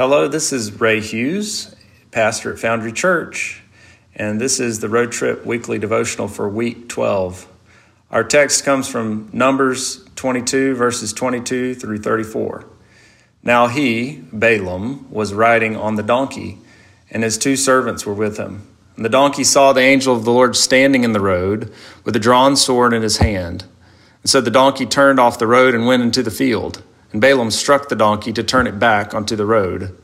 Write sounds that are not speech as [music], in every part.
Hello, this is Ray Hughes, pastor at Foundry Church, and this is the Road Trip Weekly Devotional for week 12. Our text comes from Numbers 22, verses 22 through 34. Now he, Balaam, was riding on the donkey, and his two servants were with him. And the donkey saw the angel of the Lord standing in the road with a drawn sword in his hand. And so the donkey turned off the road and went into the field. And Balaam struck the donkey to turn it back onto the road.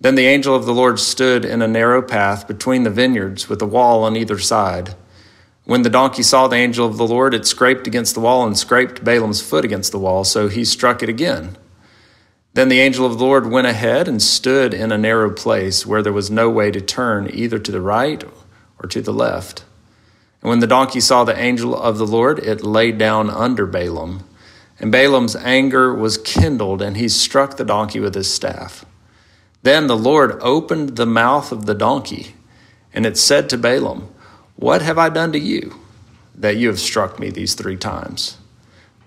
Then the angel of the Lord stood in a narrow path between the vineyards with a wall on either side. When the donkey saw the angel of the Lord, it scraped against the wall and scraped Balaam's foot against the wall, so he struck it again. Then the angel of the Lord went ahead and stood in a narrow place where there was no way to turn either to the right or to the left. And when the donkey saw the angel of the Lord, it lay down under Balaam. And Balaam's anger was kindled, and he struck the donkey with his staff. Then the Lord opened the mouth of the donkey, and it said to Balaam, What have I done to you, that you have struck me these three times?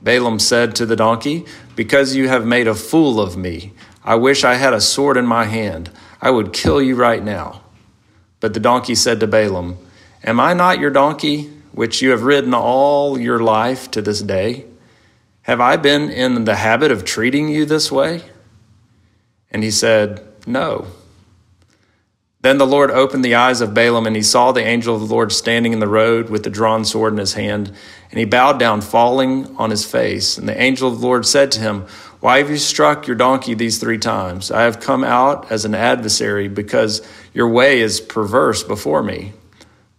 Balaam said to the donkey, Because you have made a fool of me, I wish I had a sword in my hand. I would kill you right now. But the donkey said to Balaam, Am I not your donkey, which you have ridden all your life to this day? Have I been in the habit of treating you this way? And he said, No. Then the Lord opened the eyes of Balaam, and he saw the angel of the Lord standing in the road with the drawn sword in his hand. And he bowed down, falling on his face. And the angel of the Lord said to him, Why have you struck your donkey these three times? I have come out as an adversary, because your way is perverse before me.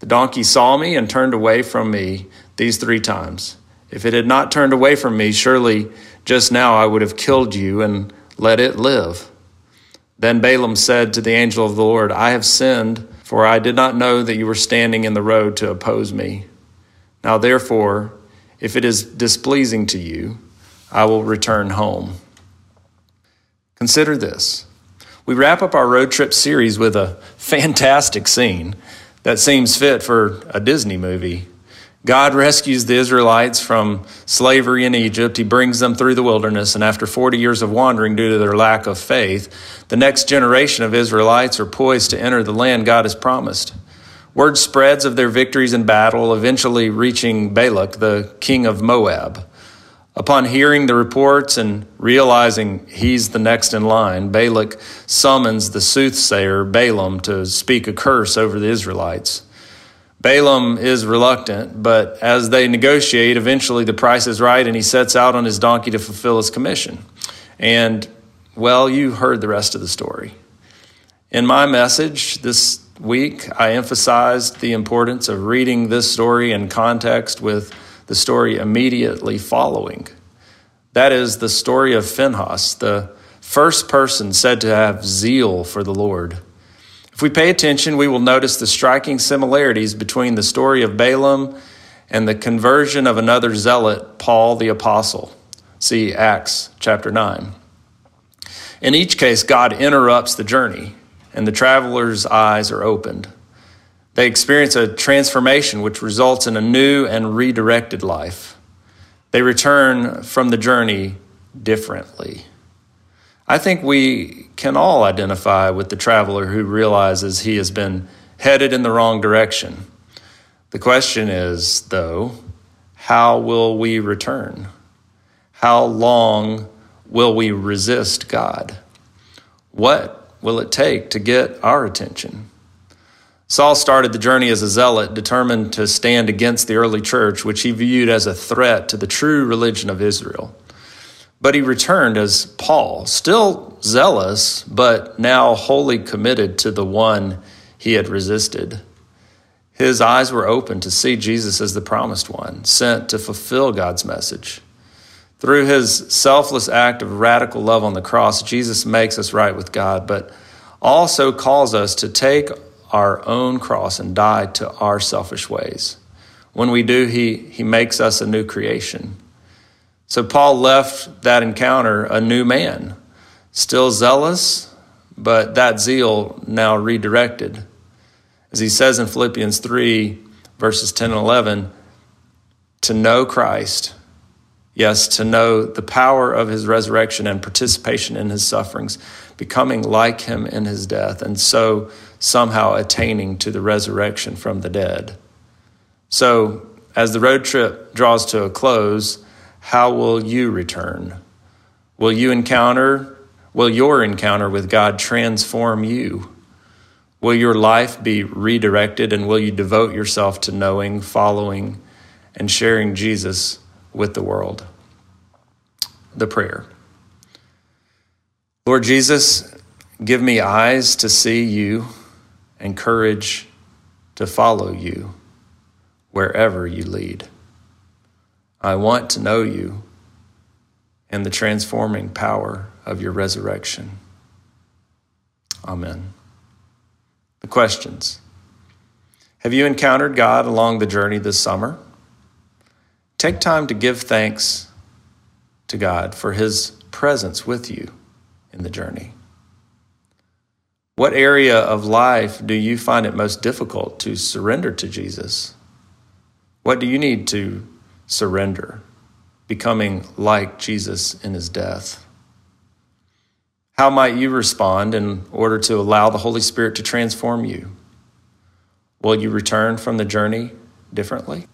The donkey saw me and turned away from me these three times. If it had not turned away from me, surely just now I would have killed you and let it live. Then Balaam said to the angel of the Lord, I have sinned, for I did not know that you were standing in the road to oppose me. Now therefore, if it is displeasing to you, I will return home. Consider this. We wrap up our road trip series with a [laughs] fantastic scene that seems fit for a Disney movie. God rescues the Israelites from slavery in Egypt. He brings them through the wilderness, and after 40 years of wandering due to their lack of faith, the next generation of Israelites are poised to enter the land God has promised. Word spreads of their victories in battle, eventually reaching Balak, the king of Moab. Upon hearing the reports and realizing he's the next in line, Balak summons the soothsayer Balaam to speak a curse over the Israelites. Balaam is reluctant, but as they negotiate, eventually the price is right and he sets out on his donkey to fulfill his commission. And, well, you heard the rest of the story. In my message this week, I emphasized the importance of reading this story in context with the story immediately following. That is the story of Phinehas, the first person said to have zeal for the Lord. If we pay attention, we will notice the striking similarities between the story of Balaam and the conversion of another zealot, Paul the Apostle. See Acts chapter 9. In each case, God interrupts the journey, and the traveler's eyes are opened. They experience a transformation which results in a new and redirected life. They return from the journey differently. I think we can all identify with the traveler who realizes he has been headed in the wrong direction. The question is, though, how will we return? How long will we resist God? What will it take to get our attention? Saul started the journey as a zealot, determined to stand against the early church, which he viewed as a threat to the true religion of Israel. But he returned as Paul, still zealous, but now wholly committed to the one he had resisted. His eyes were open to see Jesus as the promised one, sent to fulfill God's message. Through his selfless act of radical love on the cross, Jesus makes us right with God, but also calls us to take our own cross and die to our selfish ways. When we do, he, he makes us a new creation. So Paul left that encounter a new man, still zealous, but that zeal now redirected. As he says in Philippians 3, verses 10 and 11, to know Christ Yes, to know the power of his resurrection and participation in his sufferings, becoming like him in his death, and so somehow attaining to the resurrection from the dead. So, as the road trip draws to a close, how will you return? Will you encounter, will your encounter with God transform you? Will your life be redirected and will you devote yourself to knowing, following, and sharing Jesus with the world? The prayer. Lord Jesus, give me eyes to see you and courage to follow you wherever you lead. I want to know you and the transforming power of your resurrection. Amen. The questions Have you encountered God along the journey this summer? Take time to give thanks to God for his presence with you in the journey. What area of life do you find it most difficult to surrender to Jesus? What do you need to surrender, becoming like Jesus in his death? How might you respond in order to allow the Holy Spirit to transform you? Will you return from the journey differently?